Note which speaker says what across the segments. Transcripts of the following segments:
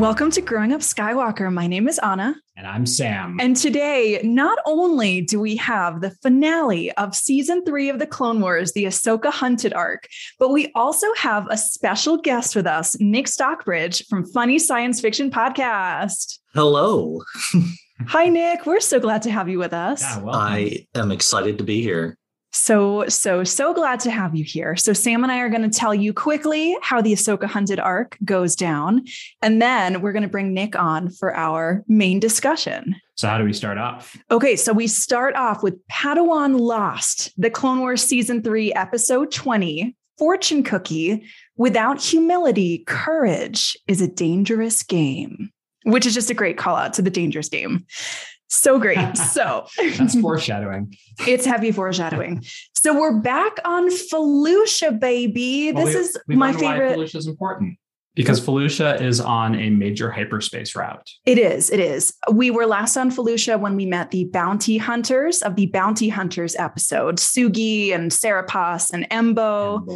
Speaker 1: Welcome to Growing Up Skywalker. My name is Anna.
Speaker 2: And I'm Sam.
Speaker 1: And today, not only do we have the finale of season three of the Clone Wars, the Ahsoka Hunted arc, but we also have a special guest with us, Nick Stockbridge from Funny Science Fiction Podcast.
Speaker 3: Hello.
Speaker 1: Hi, Nick. We're so glad to have you with us.
Speaker 2: Yeah.
Speaker 3: I am excited to be here.
Speaker 1: So, so, so glad to have you here. So, Sam and I are going to tell you quickly how the Ahsoka Hunted arc goes down. And then we're going to bring Nick on for our main discussion.
Speaker 2: so how do we start off?
Speaker 1: Okay, so we start off with Padawan Lost, the Clone Wars Season 3, Episode 20, Fortune Cookie. Without humility, courage is a dangerous game, which is just a great call out to the dangerous game. So great. So
Speaker 2: That's foreshadowing.
Speaker 1: it's heavy foreshadowing. So we're back on Felucia, baby.
Speaker 2: Well,
Speaker 1: this
Speaker 2: we-
Speaker 1: is
Speaker 2: we
Speaker 1: my
Speaker 2: learned why
Speaker 1: favorite.
Speaker 2: Felucia is important because Felucia is on a major hyperspace route.
Speaker 1: It is. It is. We were last on Felucia when we met the bounty hunters of the bounty hunters episode, Sugi and Seripas and Embo.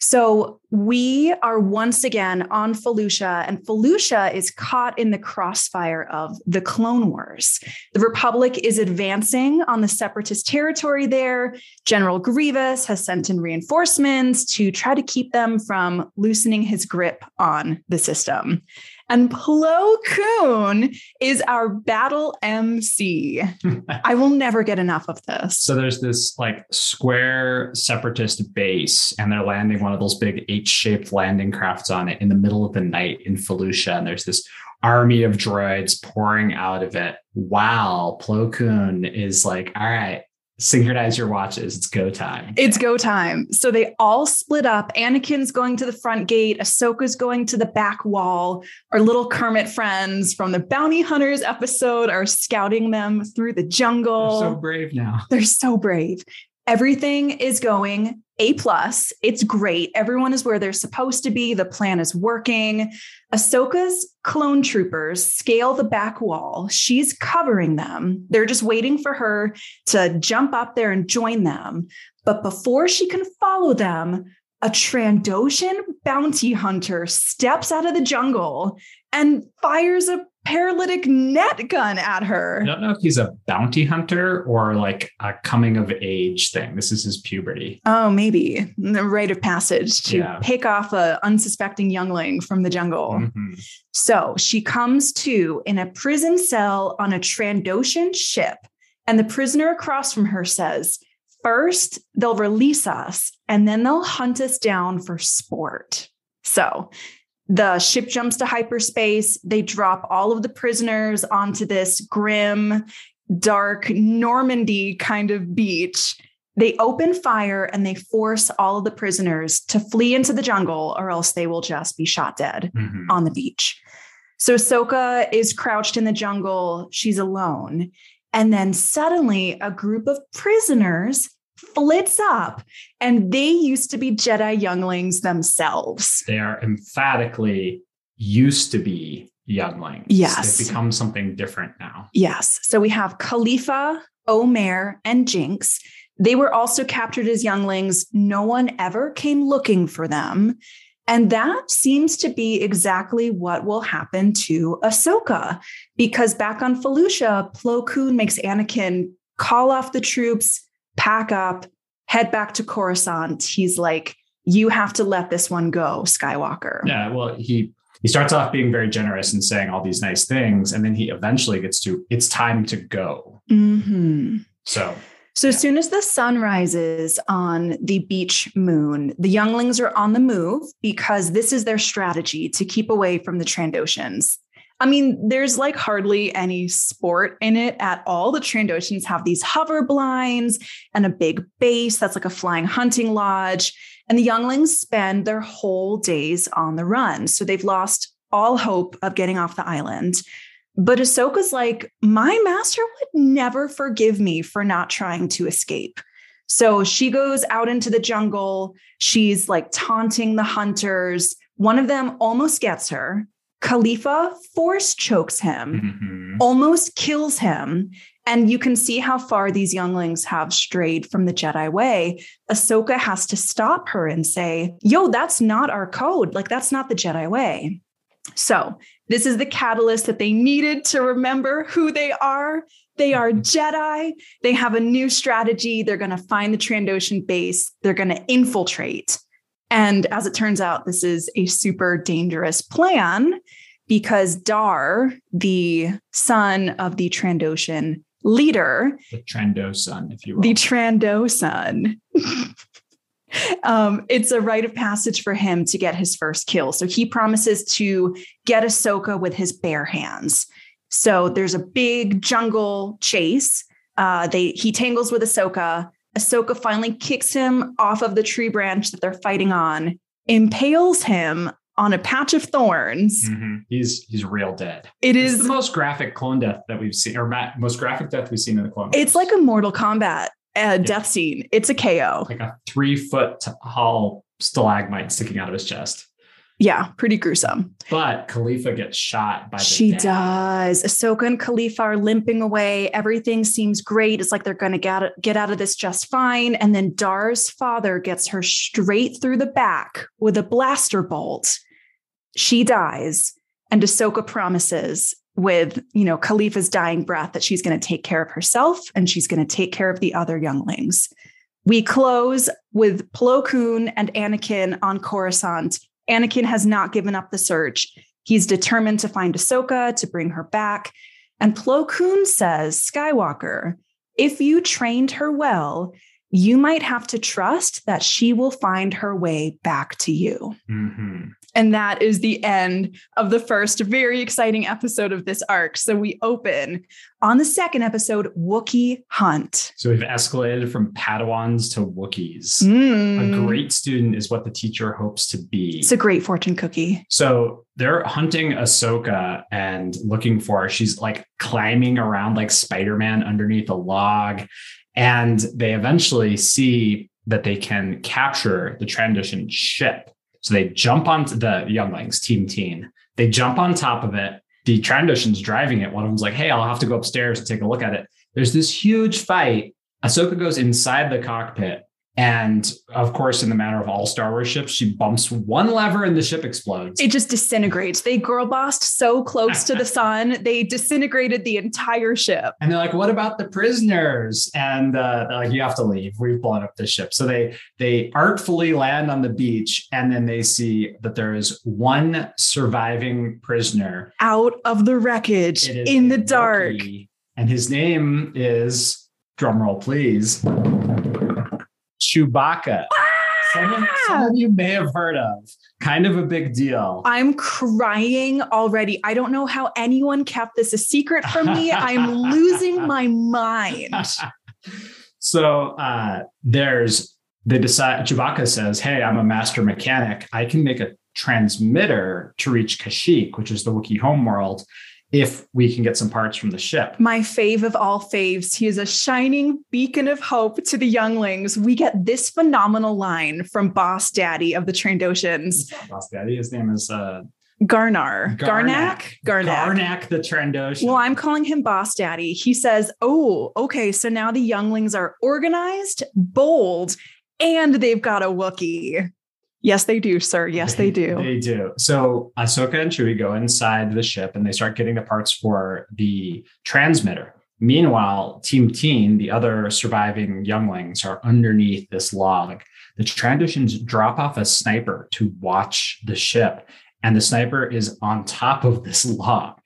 Speaker 1: So we are once again on Felucia, and Felucia is caught in the crossfire of the Clone Wars. The Republic is advancing on the separatist territory there. General Grievous has sent in reinforcements to try to keep them from loosening his grip on the system. And Plo Koon is our battle MC. I will never get enough of this.
Speaker 2: So there's this like square separatist base, and they're landing one of those big H-shaped landing crafts on it in the middle of the night in Felucia, and there's this army of droids pouring out of it. Wow, Plo Koon is like, all right, synchronize your watches. It's go time.
Speaker 1: It's go time. So they all split up. Anakin's going to the front gate. Ahsoka's going to the back wall. Our little Kermit friends from the Bounty Hunters episode are scouting them through the
Speaker 2: They're
Speaker 1: jungle.
Speaker 2: so brave now.
Speaker 1: They're so brave. Everything is going A plus. It's great. Everyone is where they're supposed to be. The plan is working. Ahsoka's clone troopers scale the back wall. She's covering them. They're just waiting for her to jump up there and join them. But before she can follow them, a Trandoshan bounty hunter steps out of the jungle and fires a paralytic net gun at her.
Speaker 2: I don't know if he's a bounty hunter or like a coming of age thing. This is his puberty.
Speaker 1: Oh, maybe the rite of passage to
Speaker 2: Yeah.
Speaker 1: pick off a unsuspecting youngling from the jungle.
Speaker 2: Mhm.
Speaker 1: So she comes to in a prison cell on a Trandoshan ship, and the prisoner across from her says, First, they'll release us, and then they'll hunt us down for sport. So the ship jumps to hyperspace. They drop all of the prisoners onto this grim, dark Normandy kind of beach. They open fire and they force all of the prisoners to flee into the jungle, or else they will just be shot dead
Speaker 2: Mhm.
Speaker 1: on the beach. So Ahsoka is crouched in the jungle. She's alone. And then suddenly a group of prisoners flits up, and they used to be Jedi younglings themselves.
Speaker 2: They are emphatically used to be younglings.
Speaker 1: Yes.
Speaker 2: They've become something different now.
Speaker 1: Yes. So we have Kalifa, O-Mer, and Jinx. They were also captured as younglings. No one ever came looking for them. And that seems to be exactly what will happen to Ahsoka. Because back on Felucia, Plo Koon makes Anakin call off the troops, pack up, head back to Coruscant. He's like, you have to let this one go, Skywalker.
Speaker 2: Yeah. Well, he he starts off being very generous and saying all these nice things, and then he eventually gets to it's time to go.
Speaker 1: hmm
Speaker 2: So
Speaker 1: So as soon as the sun rises on the beach moon, the younglings are on the move because this is their strategy to keep away from the Trandoshans. I mean, there's like hardly any sport in it at all. The Trandoshans have these hover blinds and a big base that's like a flying hunting lodge. And the younglings spend their whole days on the run. So they've lost all hope of getting off the island. But Ahsoka's like, my master would never forgive me for not trying to escape. So she goes out into the jungle. She's like taunting the hunters. One of them almost gets her. Kalifa force chokes him,
Speaker 2: mhm.
Speaker 1: almost kills him. And you can see how far these younglings have strayed from the Jedi way. Ahsoka has to stop her and say, Yo, that's not our code. Like, that's not the Jedi way. So, this is the catalyst that they needed to remember who they are. They are Jedi. They have a new strategy. They're going to find the Trandoshan base, they're going to infiltrate. And as it turns out, this is a super dangerous plan because Dar, the son of the Trandoshan leader,
Speaker 2: the Trando son, if you will,
Speaker 1: the Trando son. um, it's a rite of passage for him to get his first kill. So he promises to get Ahsoka with his bare hands. So there's a big jungle chase. Uh, they he tangles with Ahsoka. Ahsoka finally kicks him off of the tree branch that they're fighting on, impales him on a patch of thorns.
Speaker 2: Mm-hmm. He's he's real dead.
Speaker 1: It
Speaker 2: it's
Speaker 1: is
Speaker 2: the most graphic clone death that we've seen, or most graphic death we've seen in the clone.
Speaker 1: It's like a Mortal Kombat uh, death scene. It's a KO.
Speaker 2: Like a three foot tall stalagmite sticking out of his chest.
Speaker 1: Yeah, pretty gruesome.
Speaker 2: But Kalifa gets shot by the
Speaker 1: She
Speaker 2: dad.
Speaker 1: does. Ahsoka and Kalifa are limping away. Everything seems great. It's like they're going to get get out of this just fine. And then Dar's father gets her straight through the back with a blaster bolt. She dies, and Ahsoka promises with you know Kalifa's dying breath that she's going to take care of herself and she's going to take care of the other younglings. We close with Plo Koon and Anakin on Coruscant Anakin has not given up the search. He's determined to find Ahsoka to bring her back. And Plo Koon says, Skywalker, if you trained her well, you might have to trust that she will find her way back to you.
Speaker 2: Mm-hmm.
Speaker 1: And that is the end of the first very exciting episode of this arc. So we open on the second episode, Wookiee Hunt.
Speaker 2: So we've escalated from Padawans to Wookiees.
Speaker 1: Mm.
Speaker 2: A great student is what the teacher hopes to be.
Speaker 1: It's a great fortune cookie.
Speaker 2: So they're hunting Ahsoka and looking for her. She's like climbing around like Spider Man underneath a log. And they eventually see that they can capture the Trandoshan ship. So they jump onto the younglings, Team Teen. They jump on top of it. The Trandoshan's driving it. One of them's like, hey, I'll have to go upstairs and take a look at it. There's this huge fight. Ahsoka goes inside the cockpit. And of course, in the manner of all Star Wars ships, she bumps one lever and the ship explodes.
Speaker 1: It just disintegrates. They girl bossed so close to the sun, they disintegrated the entire ship.
Speaker 2: And they're like, "What about the prisoners?" And uh, they're like, "You have to leave. We've blown up the ship." So they they artfully land on the beach, and then they see that there is one surviving prisoner
Speaker 1: Out of the wreckage in the dark.
Speaker 2: And his name is drumroll, please, Chewbacca. Someone, someone you may have heard of. Kind of a big deal.
Speaker 1: I'm crying already. I don't know how anyone kept this a secret from me. I'm losing my mind.
Speaker 2: so uh, there's they decide Chewbacca says, "Hey, I'm a master mechanic. I can make a transmitter to reach Kashyyyk, which is the Wookiee homeworld, if we can get some parts from the ship."
Speaker 1: My fave of all faves. He is a shining beacon of hope to the younglings. We get this phenomenal line from Boss Daddy of the Trandoshans,
Speaker 2: Boss Daddy, his name is uh,
Speaker 1: Garnar. Garnac? Garnac.
Speaker 2: Garnac the Trandoshan.
Speaker 1: Well, I'm calling him Boss Daddy. He says, Oh, okay. So now the younglings are organized, bold, and they've got a Wookiee. Yes, they do, sir. Yes, they do.
Speaker 2: They do. So Ahsoka and Chewie go inside the ship and they start getting the parts for the transmitter. Meanwhile, Team Teen, the other surviving younglings, are underneath this log. The Trandoshans drop off a sniper to watch the ship, and the sniper is on top of this log,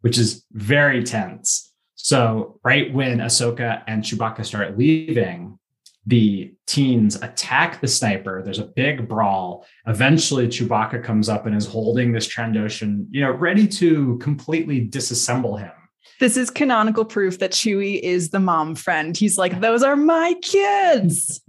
Speaker 2: which is very tense. So, right when Ahsoka and Chewbacca start leaving, the teens attack the sniper. There's a big brawl. Eventually, Chewbacca comes up and is holding this Trandoshan, you know, ready to completely disassemble him.
Speaker 1: This is canonical proof that Chewie is the mom friend. He's like, Those are my kids.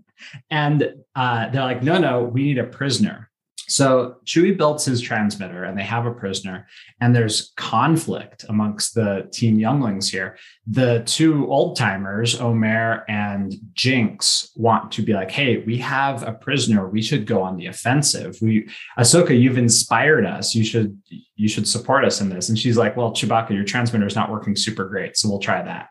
Speaker 2: And uh, they're like, no, no, we need a prisoner. So Chewie builds his transmitter and they have a prisoner, and there's conflict amongst the teen younglings here. The two old timers, O-Mer and Jinx, want to be like, hey, we have a prisoner. We should go on the offensive. We Ahsoka, you've inspired us. You should you should support us in this. And she's like, well, Chewbacca, your transmitter is not working super great. So we'll try that.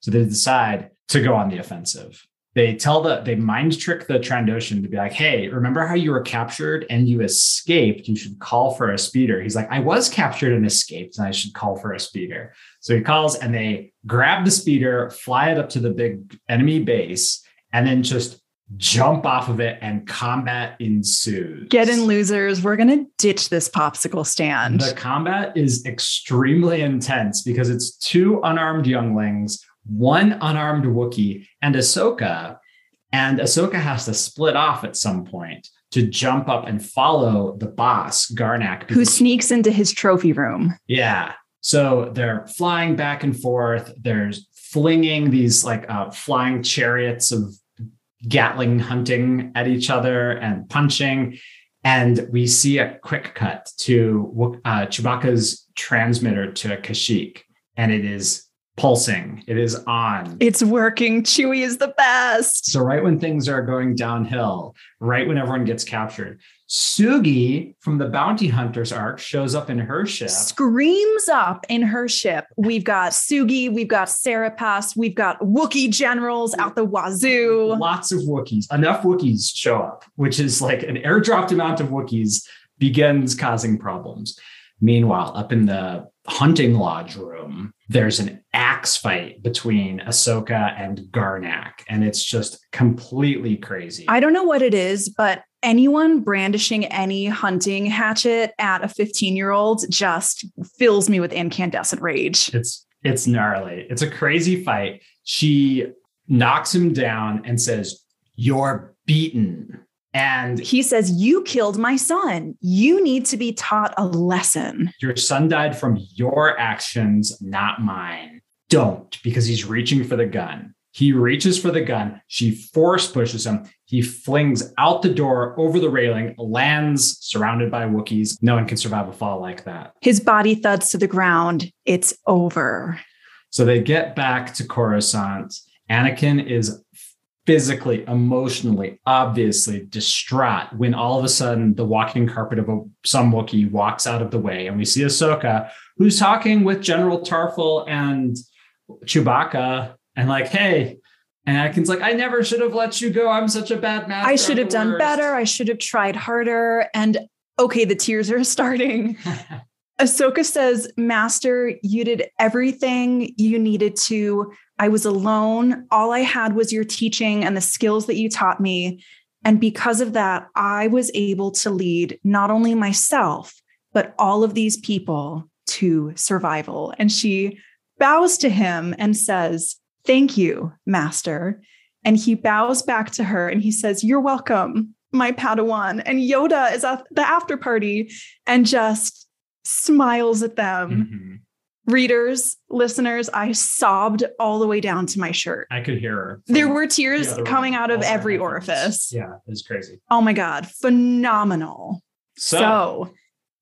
Speaker 2: So they decide to go on the offensive. They tell the they mind trick the Trandoshan to be like, hey, remember how you were captured and you escaped? You should call for a speeder. He's like, I was captured and escaped, and I should call for a speeder. So he calls and they grab the speeder, fly it up to the big enemy base, and then just jump off of it and combat ensues.
Speaker 1: Get in, losers. We're going to ditch this popsicle stand.
Speaker 2: The combat is extremely intense because it's two unarmed younglings one unarmed Wookiee and Ahsoka. And Ahsoka has to split off at some point to jump up and follow the boss, Garnac.
Speaker 1: Who sneaks into his trophy room.
Speaker 2: Yeah. So they're flying back and forth. There's flinging these like uh, flying chariots of Gatling hunting at each other and punching. And we see a quick cut to uh, Chewbacca's transmitter to Kashyyyk. And it is pulsing. It is on.
Speaker 1: It's working. Chewie is the best.
Speaker 2: So right when things are going downhill, right when everyone gets captured, Sugi from the Bounty Hunters arc shows up in her ship.
Speaker 1: Screams up in her ship. We've got Sugi, we've got Pass, we've got Wookiee generals out the wazoo.
Speaker 2: Lots of Wookiees. Enough Wookiees show up, which is like an airdropped amount of Wookiees begins causing problems. Meanwhile, up in the hunting lodge room, there's an axe fight between Ahsoka and Garnac, and it's just completely crazy.
Speaker 1: I don't know what it is, but anyone brandishing any hunting hatchet at a 15 year old just fills me with incandescent rage.
Speaker 2: It's it's gnarly. It's a crazy fight. She knocks him down and says, "You're beaten." And
Speaker 1: he says, You killed my son. You need to be taught a lesson.
Speaker 2: Your son died from your actions, not mine. Don't, because he's reaching for the gun. He reaches for the gun. She force pushes him. He flings out the door over the railing, lands surrounded by Wookiees. No one can survive a fall like that.
Speaker 1: His body thuds to the ground. It's over.
Speaker 2: So they get back to Coruscant. Anakin is physically, emotionally, obviously distraught when all of a sudden the walking carpet of a, some Wookiee walks out of the way, and we see Ahsoka, who's talking with General Tarfful and Chewbacca, and like, hey. And Anakin's like, I never should have let you go. I'm such a bad master.
Speaker 1: I should have done better. I should have tried harder. And okay, the tears are starting. Ahsoka says, Master, you did everything you needed to. I was alone. All I had was your teaching and the skills that you taught me. And because of that, I was able to lead not only myself, but all of these people to survival. And she bows to him and says, Thank you, Master. And he bows back to her and he says, You're welcome, my Padawan. And Yoda is at the after party and just smiles at them. Mm-hmm. Readers, listeners, I sobbed all the way down to my shirt.
Speaker 2: I could hear her.
Speaker 1: There were tears the coming out of every orifice.
Speaker 2: Yeah, it was crazy.
Speaker 1: Oh my God, phenomenal. So, so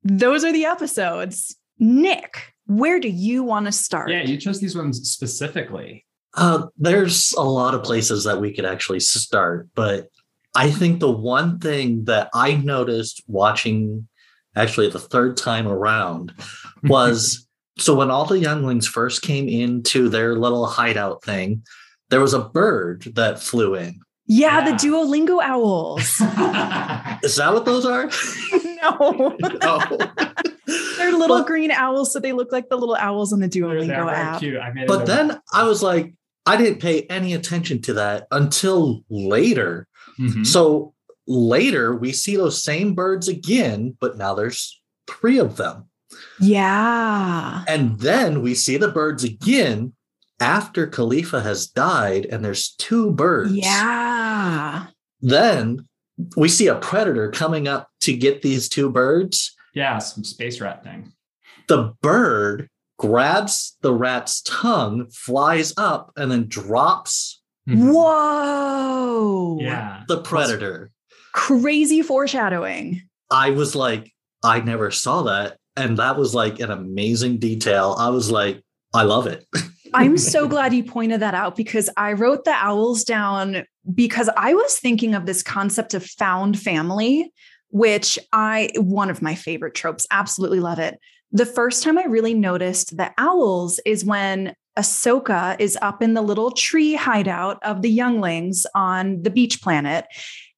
Speaker 1: those are the episodes. Nick, where do you want to start?
Speaker 2: Yeah, you chose these ones specifically.
Speaker 3: Uh, there's a lot of places that we could actually start, but I think the one thing that I noticed watching actually the third time around, was so when all the younglings first came into their little hideout thing, there was a bird that flew in.
Speaker 1: Yeah, yeah. the Duolingo owls.
Speaker 3: Is that what those are?
Speaker 1: no. no. They're little but, green owls, so they look like the little owls on the Duolingo app.
Speaker 2: Cute. I
Speaker 3: but then I was like, I didn't pay any attention to that until later. Mm-hmm. So later we see those same birds again, but now there's three of them.
Speaker 1: Yeah.
Speaker 3: And then we see the birds again after Kalifa has died, and there's two birds.
Speaker 1: Yeah.
Speaker 3: Then we see a predator coming up to get these two birds.
Speaker 2: Yeah, some space rat thing.
Speaker 3: The bird grabs the rat's tongue, flies up, and then drops.
Speaker 1: Mm-hmm. Whoa.
Speaker 2: Yeah.
Speaker 3: The predator
Speaker 1: crazy foreshadowing.
Speaker 3: I was like, I never saw that. And that was like an amazing detail. I was like, I love it.
Speaker 1: I'm so glad you pointed that out because I wrote the owls down because I was thinking of this concept of found family, which I, one of my favorite tropes, absolutely love it. The first time I really noticed the owls is when Ahsoka is up in the little tree hideout of the younglings on the beach planet.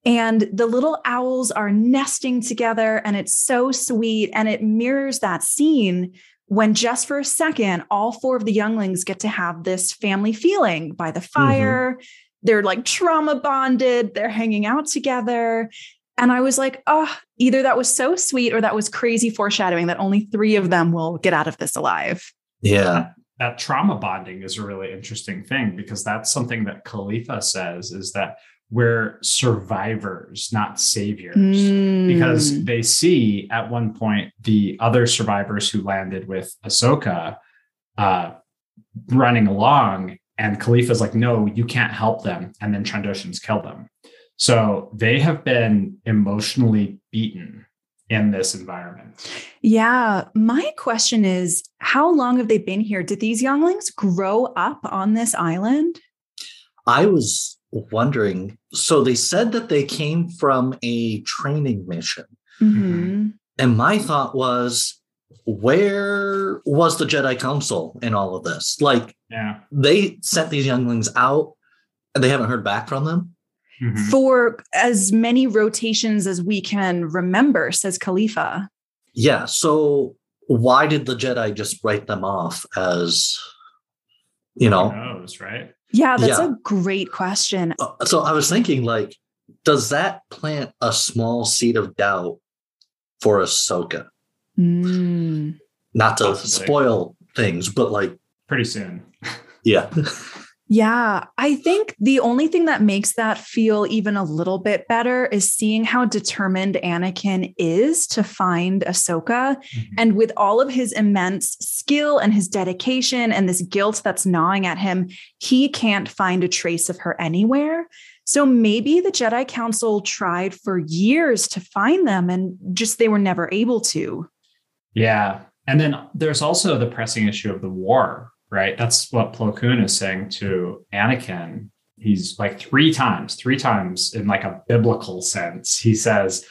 Speaker 1: And the little owls are nesting together, and it's so sweet. And it mirrors that scene when just for a second, all four of the younglings get to have this family feeling by the mm-hmm. fire. Mm-hmm. They're like trauma bonded, they're hanging out together. And I was like, oh, either that was so sweet or that was crazy foreshadowing that only three of them will get out of this alive.
Speaker 3: Yeah.
Speaker 2: That, that trauma bonding is a really interesting thing because that's something that Kalifa says is that we're survivors, not saviors. Mm. Because they see at one point the other survivors who landed with Ahsoka uh, running along, and Kalifa's like, no, you can't help them. And then Trandoshans kill them. So they have been emotionally beaten in this environment.
Speaker 1: Yeah. My question is how long have they been here? Did these younglings grow up on this island?
Speaker 3: I was wondering. So they said that they came from a training mission. Mm-hmm. And my thought was, where was the Jedi Council in all of this? Like,
Speaker 2: yeah.
Speaker 3: they sent these younglings out and they haven't heard back from them.
Speaker 1: Mm-hmm. for as many rotations as we can remember, says Kalifa.
Speaker 3: Yeah. So why did the Jedi just write them off as, you know?
Speaker 2: Who knows, right?
Speaker 1: Yeah, that's yeah. a great question.
Speaker 3: Uh, so I was thinking, like, does that plant a small seed of doubt for Ahsoka? Mm. Not to Possibly. spoil things, but like
Speaker 2: pretty soon.
Speaker 3: Yeah.
Speaker 1: Yeah, I think the only thing that makes that feel even a little bit better is seeing how determined Anakin is to find Ahsoka. Mm-hmm. And with all of his immense skill and his dedication and this guilt that's gnawing at him, he can't find a trace of her anywhere. So maybe the Jedi Council tried for years to find them and just they were never able to.
Speaker 2: Yeah. And then there's also the pressing issue of the war, right? That's what Plo Koon is saying to Anakin. He's like three times, three times in like a biblical sense. He says,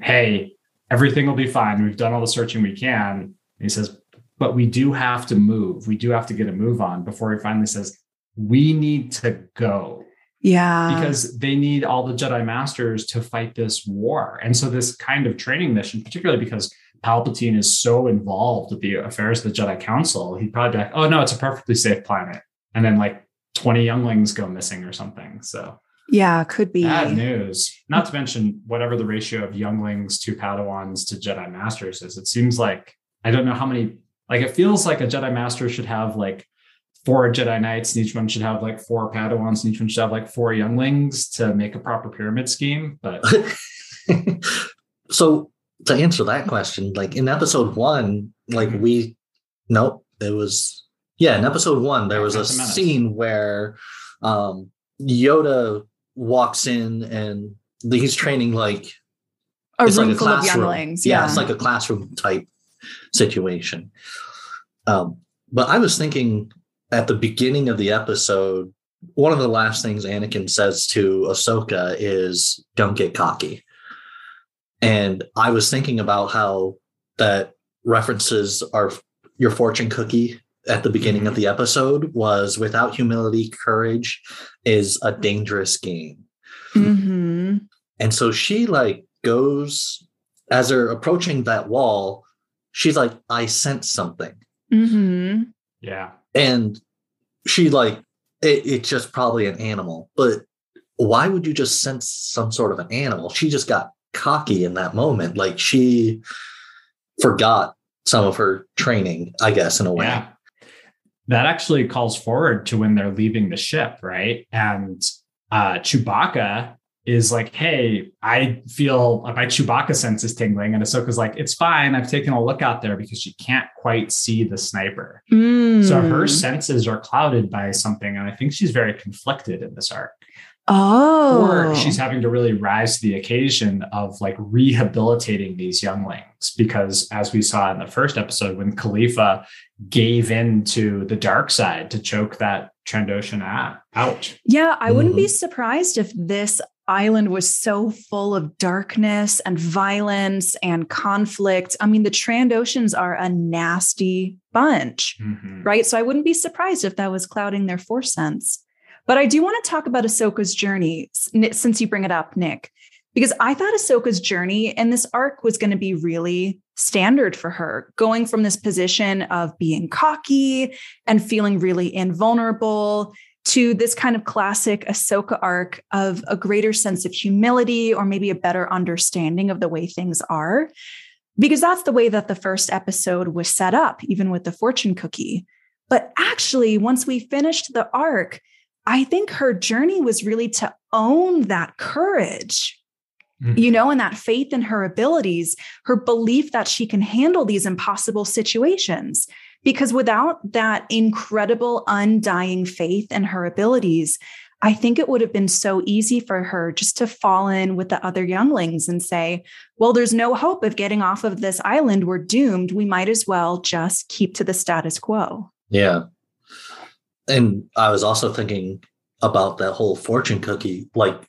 Speaker 2: Hey, everything will be fine. We've done all the searching we can. And he says, but we do have to move. We do have to get a move on before he finally says, we need to go.
Speaker 1: Yeah.
Speaker 2: Because they need all the Jedi Masters to fight this war. And so, this kind of training mission, particularly because Palpatine is so involved with the affairs of the Jedi Council, he'd probably be like, oh, no, it's a perfectly safe planet. And then like 20 younglings go missing or something. So,
Speaker 1: yeah, could be
Speaker 2: bad news. Not to mention whatever the ratio of younglings to Padawans to Jedi Masters is. It seems like I don't know how many. Like it feels like a Jedi Master should have like four Jedi Knights, and each one should have like four Padawans, and each one should have like four younglings to make a proper pyramid scheme. But
Speaker 3: so to answer that question, like in episode one, like mm-hmm. we, nope, it was, yeah, in episode one, there was a scene where um, Yoda walks in and he's training like
Speaker 1: a it's room like a full classroom. of younglings.
Speaker 3: Yeah. yeah, it's like a classroom type situation. Um, but I was thinking at the beginning of the episode, one of the last things Anakin says to Ahsoka is, "Don't get cocky." And I was thinking about how that references our your fortune cookie at the beginning mm-hmm. of the episode was without humility, courage is a dangerous game. Mm-hmm. And so she like goes as they're approaching that wall, she's like, I sense something.
Speaker 1: Mm-hmm.
Speaker 2: Yeah.
Speaker 3: And she like it, it's just probably an animal, but why would you just sense some sort of an animal? She just got cocky in that moment. Like she forgot some of her training, I guess, in a way. Yeah.
Speaker 2: That actually calls forward to when they're leaving the ship, right? And uh, Chewbacca is like, hey, I feel my Chewbacca sense is tingling. And Ahsoka's like, it's fine. I've taken a look out there because she can't quite see the sniper. Mm. So her senses are clouded by something. And I think she's very conflicted in this arc.
Speaker 1: Oh.
Speaker 2: Or she's having to really rise to the occasion of like rehabilitating these younglings. Because as we saw in the first episode, when Kalifa gave in to the dark side to choke that Trandoshan out.
Speaker 1: Yeah, I wouldn't mm-hmm. be surprised if this island was so full of darkness and violence and conflict. I mean, the Trandoshans are a nasty bunch, mm-hmm. right? So I wouldn't be surprised if that was clouding their force sense. But I do want to talk about Ahsoka's journey since you bring it up, Nick, because I thought Ahsoka's journey in this arc was going to be really standard for her, going from this position of being cocky and feeling really invulnerable to this kind of classic Ahsoka arc of a greater sense of humility or maybe a better understanding of the way things are. Because that's the way that the first episode was set up, even with the fortune cookie. But actually, once we finished the arc, I think her journey was really to own that courage, mm-hmm. you know, and that faith in her abilities, her belief that she can handle these impossible situations. Because without that incredible, undying faith in her abilities, I think it would have been so easy for her just to fall in with the other younglings and say, well, there's no hope of getting off of this island. We're doomed. We might as well just keep to the status quo.
Speaker 3: Yeah. And I was also thinking about that whole fortune cookie. Like,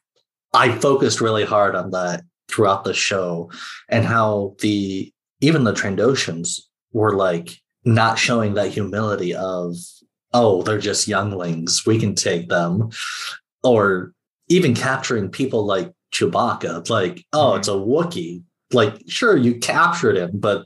Speaker 3: I focused really hard on that throughout the show and how the even the Trandoshans were like, not showing that humility of oh they're just younglings we can take them or even capturing people like chewbacca like oh mm-hmm. it's a wookiee like sure you captured him but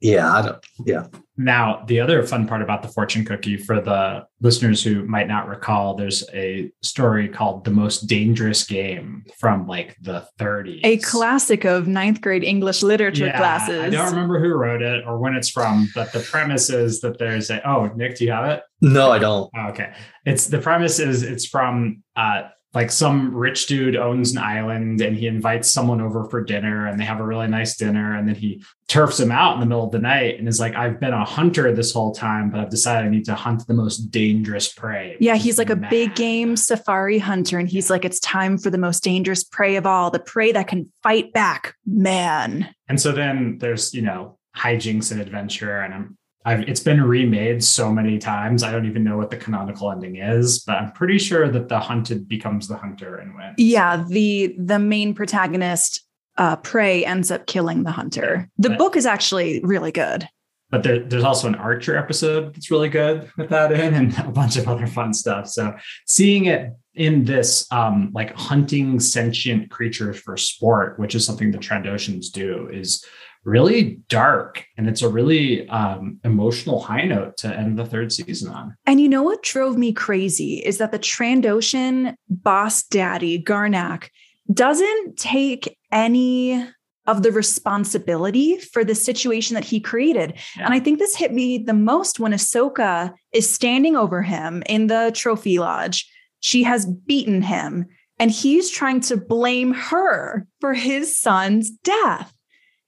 Speaker 3: yeah i don't yeah
Speaker 2: now the other fun part about the fortune cookie for the listeners who might not recall there's a story called the most dangerous game from like the 30s
Speaker 1: a classic of ninth grade english literature yeah, classes.
Speaker 2: i don't remember who wrote it or when it's from but the premise is that there's a oh nick do you have it?
Speaker 3: No i don't.
Speaker 2: Oh, okay. It's the premise is it's from uh like some rich dude owns an island and he invites someone over for dinner and they have a really nice dinner and then he turfs him out in the middle of the night and is like i've been a hunter this whole time but i've decided i need to hunt the most dangerous prey
Speaker 1: yeah he's like mad. a big game safari hunter and he's like it's time for the most dangerous prey of all the prey that can fight back man
Speaker 2: and so then there's you know hijinks and adventure and i'm I've, it's been remade so many times. I don't even know what the canonical ending is, but I'm pretty sure that the hunted becomes the hunter and wins.
Speaker 1: Yeah, the the main protagonist uh, prey ends up killing the hunter. The but, book is actually really good.
Speaker 2: But there, there's also an Archer episode that's really good with that in, and a bunch of other fun stuff. So seeing it in this um, like hunting sentient creatures for sport, which is something the Trandoshans do, is really dark and it's a really um, emotional high note to end the third season on.
Speaker 1: And you know what drove me crazy is that the Trandoshan boss daddy, Garnac, doesn't take any of the responsibility for the situation that he created. Yeah. And I think this hit me the most when Ahsoka is standing over him in the trophy lodge. She has beaten him and he's trying to blame her for his son's death.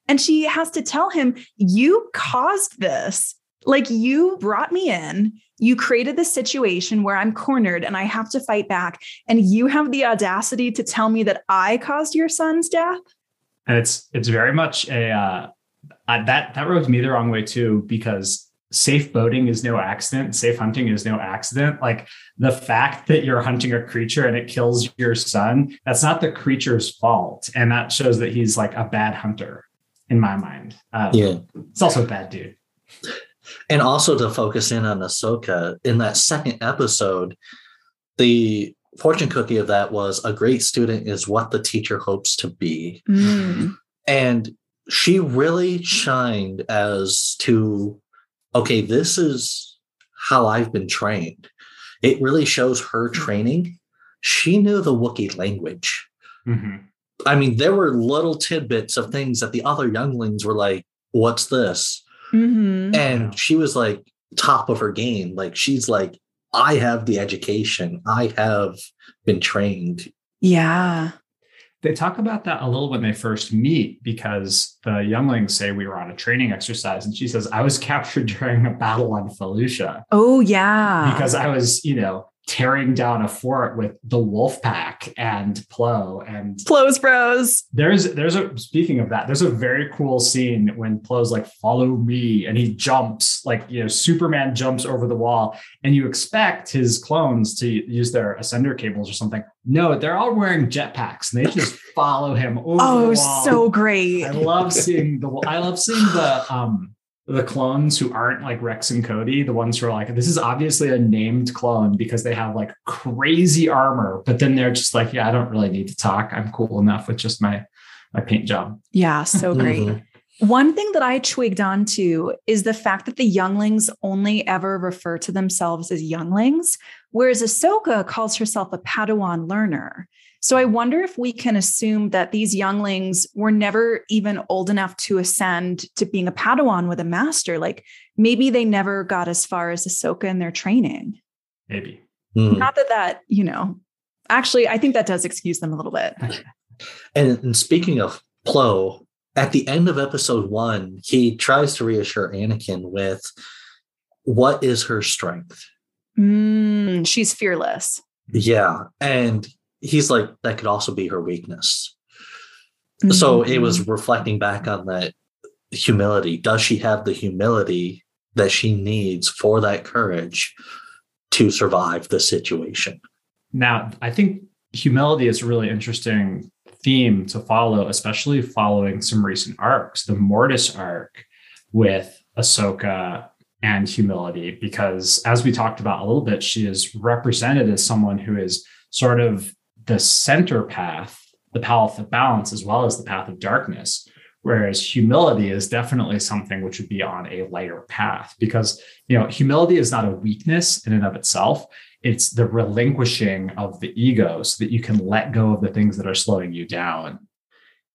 Speaker 1: And she has to tell him, You caused this. Like you brought me in, you created this situation where I'm cornered and I have to fight back. And you have the audacity to tell me that I caused your son's death.
Speaker 2: And it's it's very much a uh, that that rubs me the wrong way too because safe boating is no accident safe hunting is no accident like the fact that you're hunting a creature and it kills your son that's not the creature's fault and that shows that he's like a bad hunter in my mind. Um, yeah, it's also a bad dude.
Speaker 3: And also to focus in on Ahsoka in that second episode, the fortune cookie of that was a great student is what the teacher hopes to be, mm. and she really shined as to okay, this is how I've been trained. It really shows her training. She knew the Wookiee language. Mm-hmm. I mean, there were little tidbits of things that the other younglings were like, what's this? Mm-hmm. And she was like top of her game. Like she's like, I have the education. I have been trained.
Speaker 1: Yeah.
Speaker 2: They talk about that a little when they first meet because the younglings say we were on a training exercise. And she says, I was captured during a battle on Felucia.
Speaker 1: Oh, yeah.
Speaker 2: Because I was, you know, tearing down a fort with the wolf pack and Plo and
Speaker 1: Plo's bros.
Speaker 2: There's there's a speaking of that, there's a very cool scene when Plo's like, follow me, and he jumps, like you know, Superman jumps over the wall, and you expect his clones to use their ascender cables or something. No, they're all wearing jetpacks and they just follow him over
Speaker 1: Oh, so great.
Speaker 2: I love seeing the I love seeing the um the clones who aren't like Rex and Cody, the ones who are like, this is obviously a named clone because they have like crazy armor, but then they're just like, yeah, I don't really need to talk. I'm cool enough with just my my paint job.
Speaker 1: Yeah, so great.
Speaker 3: Mhm.
Speaker 1: One thing that I twigged onto is the fact that the younglings only ever refer to themselves as younglings, whereas Ahsoka calls herself a Padawan learner. So I wonder if we can assume that these younglings were never even old enough to ascend to being a Padawan with a master. Like maybe they never got as far as Ahsoka in their training.
Speaker 2: Maybe.
Speaker 3: Mhm.
Speaker 1: Not that that, you know, actually, I think that does excuse them a little bit.
Speaker 3: And, and speaking of Plo, at the end of episode one, he tries to reassure Anakin with what is her strength?
Speaker 1: Mm, she's fearless.
Speaker 3: Yeah. And he's like, that could also be her weakness. So it was
Speaker 1: Mhm.
Speaker 3: reflecting back on that humility. Does she have the humility that she needs for that courage to survive the situation?
Speaker 2: Now, I think humility is a really interesting theme to follow, especially following some recent arcs, the Mortis arc with Ahsoka and humility, because as we talked about a little bit, she is represented as someone who is sort of the center path, the path of balance, as well as the path of darkness. Whereas humility is definitely something which would be on a lighter path because, you know, humility is not a weakness in and of itself it's the relinquishing of the ego so that you can let go of the things that are slowing you down.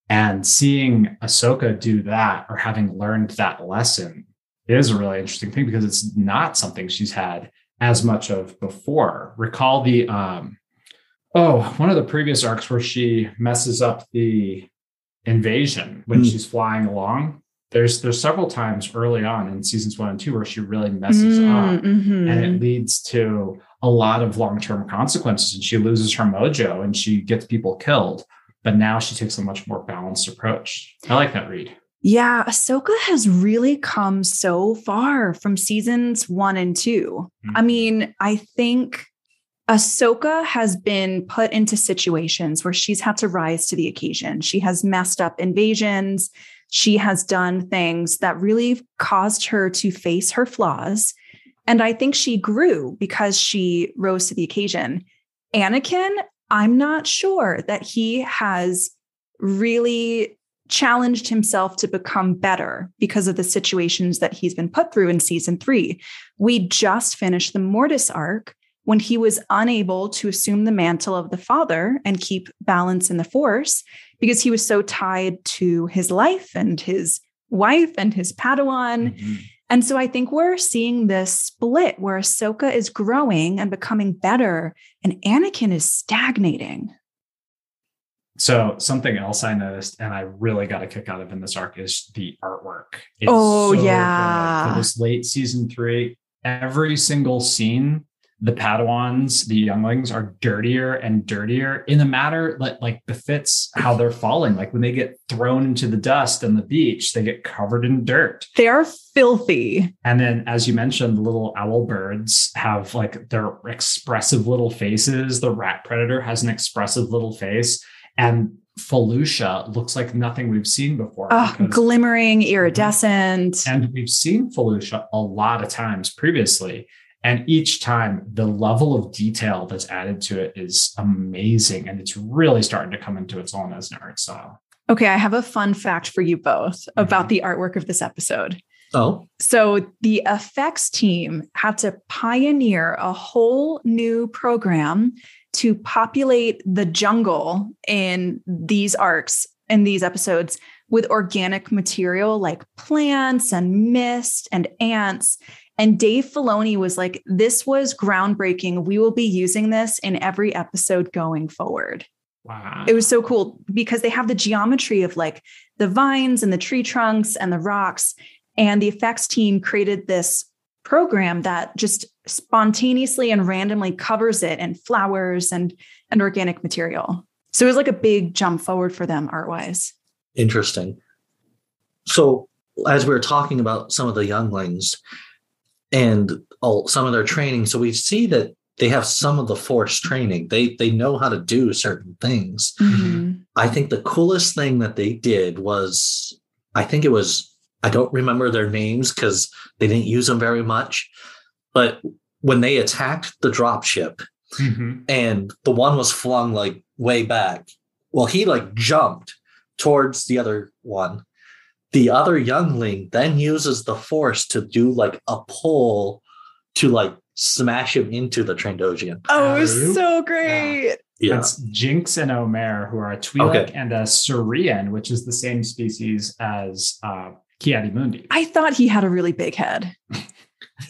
Speaker 2: And seeing Ahsoka do that or having learned that lesson is a really interesting thing because it's not something she's had as much of before. Recall the um oh, one of the previous arcs where she messes up the invasion when
Speaker 3: Mm.
Speaker 2: she's flying along. There's there's several times early on in seasons one and two where she really messes up
Speaker 1: Mm, mhm.
Speaker 2: and it leads to a lot of long-term consequences and she loses her mojo and she gets people killed but now she takes a much more balanced approach i like that read
Speaker 1: Yeah, Ahsoka has really come so far from seasons one and two. I mean, I think Ahsoka has been put into situations where she's had to rise to the occasion. She has messed up invasions. She has done things that really caused her to face her flaws. And I think she grew because she rose to the occasion. Anakin, I'm not sure that he has really challenged himself to become better because of the situations that he's been put through in season three. We just finished the Mortis arc when he was unable to assume the mantle of the father and keep balance in the force because he was so tied to his life and his wife and his Padawan.
Speaker 2: Mhm.
Speaker 1: And so I think we're seeing this split where Ahsoka is growing and becoming better, and Anakin is stagnating.
Speaker 2: so something else i noticed and i really got a kick out of in this arc is the artwork It's
Speaker 1: Oh,
Speaker 2: good.
Speaker 1: yeah.
Speaker 2: for this late season three every single scene the padawans the younglings are dirtier and dirtier in a matter that like befits how they're falling like when they get thrown into the dust on the beach they get covered in dirt
Speaker 1: They are filthy.
Speaker 2: And then, as you mentioned, the little owl birds have like their expressive little faces. The rat predator has an expressive little face. And Felucia looks like nothing we've seen before.
Speaker 1: Oh, glimmering, iridescent.
Speaker 2: and we've seen Felucia a lot of times previously. And each time, the level of detail that's added to it is amazing. And it's really starting to come into its own as an art style.
Speaker 1: Okay, I have a fun fact for you both mm-hmm. about the artwork of this episode.
Speaker 3: Oh,
Speaker 1: So, the effects team had to pioneer a whole new program to populate the jungle in these arcs, in these episodes, with organic material like plants and mist and ants. And Dave Filoni was like, This was groundbreaking. We will be using this in every episode going forward.
Speaker 2: Wow.
Speaker 1: It was so cool because they have the geometry of like the vines and the tree trunks and the rocks. And the effects team created this program that just spontaneously and randomly covers it in flowers and and organic material. So it was like a big jump forward for them art wise.
Speaker 3: Interesting. So as we were talking about some of the younglings and all, some of their training, so we see that they have some of the force training. They they know how to do certain things.
Speaker 1: Mhm.
Speaker 3: I think the coolest thing that they did was I think it was I don't remember their names because they didn't use them very much. But when they attacked the dropship
Speaker 2: Mhm.
Speaker 3: and the one was flung like way back, well, he like jumped towards the other one. The other youngling then uses the force to do like a pull to like smash him into the Trandoshan.
Speaker 1: Oh, it was so great.
Speaker 3: Yeah.
Speaker 2: That's Jinx and O-Mer, who are a Twi'lek
Speaker 3: Okay.
Speaker 2: and a Cerean, which is the same species as uh, Ki-Adi-Mundi.
Speaker 1: I thought he had a really big head.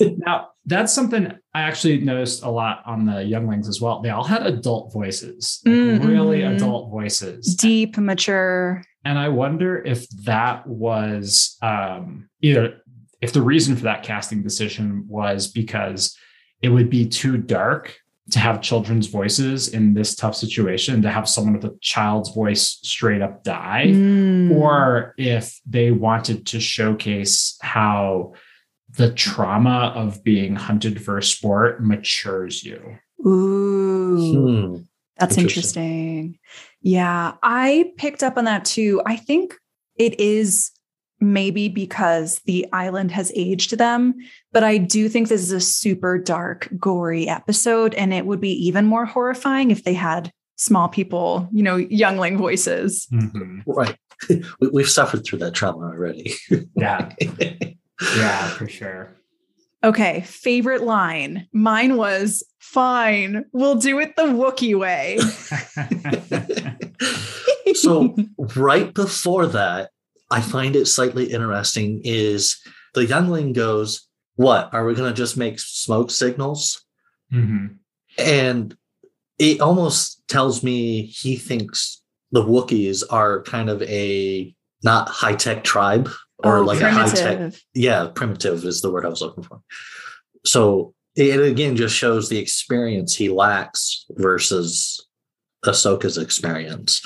Speaker 2: Now, that's something I actually noticed a lot on the younglings as well. They all had adult voices, like
Speaker 1: Mm,
Speaker 2: really adult voices.
Speaker 1: Deep, mature.
Speaker 2: And I wonder if that was um, either if the reason for that casting decision was because it would be too dark to have children's voices in this tough situation, to have someone with a child's voice straight up die,
Speaker 1: Mm.
Speaker 2: or if they wanted to showcase how the trauma of being hunted for a sport matures you.
Speaker 1: Ooh.
Speaker 3: Hmm.
Speaker 1: That's
Speaker 3: Interesting.
Speaker 1: interesting. Yeah, I picked up on that too. I think it is maybe because the island has aged them, but I do think this is a super dark, gory episode, and it would be even more horrifying if they had small people, you know, youngling voices. Mm-hmm.
Speaker 3: Right. we, we've suffered through that trauma already.
Speaker 2: Yeah, yeah, for sure.
Speaker 1: Okay, favorite line. Mine was fine, we'll do it the Wookiee way.
Speaker 3: so right before that, I find it slightly interesting is the youngling goes, What? Are we gonna just make smoke signals?
Speaker 2: Mhm.
Speaker 3: And it almost tells me he thinks the Wookiees are kind of a not high-tech tribe or
Speaker 1: oh,
Speaker 3: like a high-tech yeah, primitive is the word I was looking for. So it again just shows the experience he lacks versus Ahsoka's experience.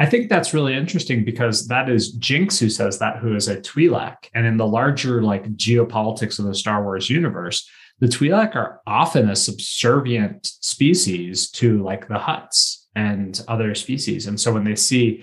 Speaker 2: I think that's really interesting because that is Jinx who says that, who is a Twi'lek. And in the larger like geopolitics of the Star Wars universe, the Twi'lek are often a subservient species to like the Hutts and other species. And so when they see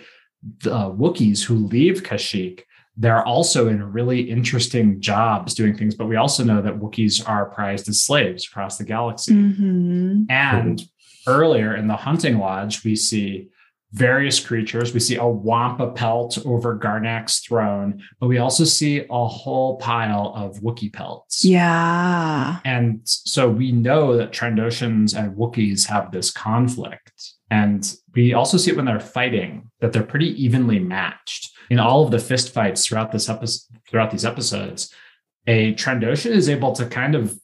Speaker 2: the uh, Wookiees who leave Kashyyyk, they're also in really interesting jobs doing things. But we also know that Wookiees are prized as slaves across the galaxy.
Speaker 1: Mhm.
Speaker 2: And earlier in the hunting lodge, we see various creatures. We see a Wampa pelt over Garnac's throne, but we also see a whole pile of Wookiee pelts.
Speaker 1: Yeah.
Speaker 2: And so we know that Trandoshans and Wookiees have this conflict. And we also see it when they're fighting, that they're pretty evenly matched. In all of the fist fights throughout this episode, throughout these episodes, a Trandoshan is able to kind of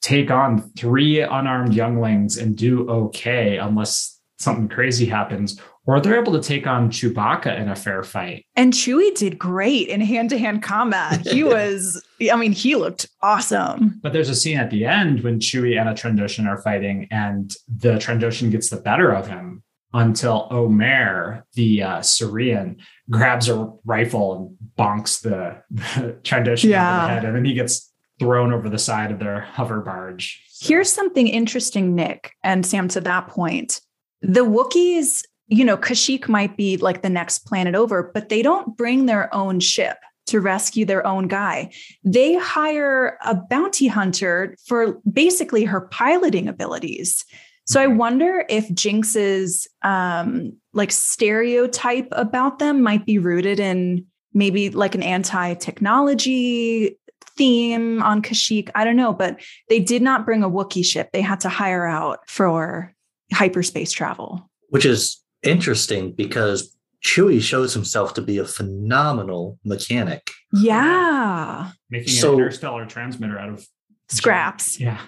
Speaker 2: take on three unarmed younglings and do okay unless something crazy happens. Or they're able to take on Chewbacca in a fair fight.
Speaker 1: And Chewie did great in hand to hand combat. He was, I mean, he looked awesome.
Speaker 2: But there's a scene at the end when Chewie and a Trandoshan are fighting, and the Trandoshan gets the better of him until O-Mer, the uh, Cerean, grabs a rifle and bonks the, the Trandoshan
Speaker 1: Yeah.
Speaker 2: the head, and then he gets thrown over the side of their hover barge. So-
Speaker 1: Here's something interesting, Nick and Sam, to that point. The Wookiees, you know, Kashyyyk might be like the next planet over, but they don't bring their own ship to rescue their own guy. They hire a bounty hunter for basically her piloting abilities. So I wonder if Jinx's um, like stereotype about them might be rooted in maybe like an anti-technology theme on Kashyyyk. I don't know, but they did not bring a Wookiee ship. They had to hire out for hyperspace travel.
Speaker 3: Which is interesting because Chewie shows himself to be a phenomenal mechanic.
Speaker 1: Yeah.
Speaker 2: making
Speaker 3: So-
Speaker 2: an interstellar transmitter out of
Speaker 1: Scraps.
Speaker 2: Yeah.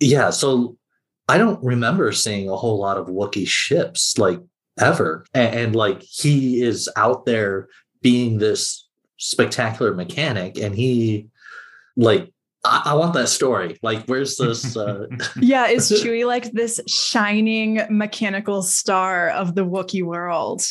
Speaker 3: Yeah, so I don't remember seeing a whole lot of Wookiee ships like ever. And, and like he is out there being this spectacular mechanic and he like I, I want that story. Like, where's this? Uh,
Speaker 1: Yeah, is Chewie like this shining mechanical star of the Wookiee world?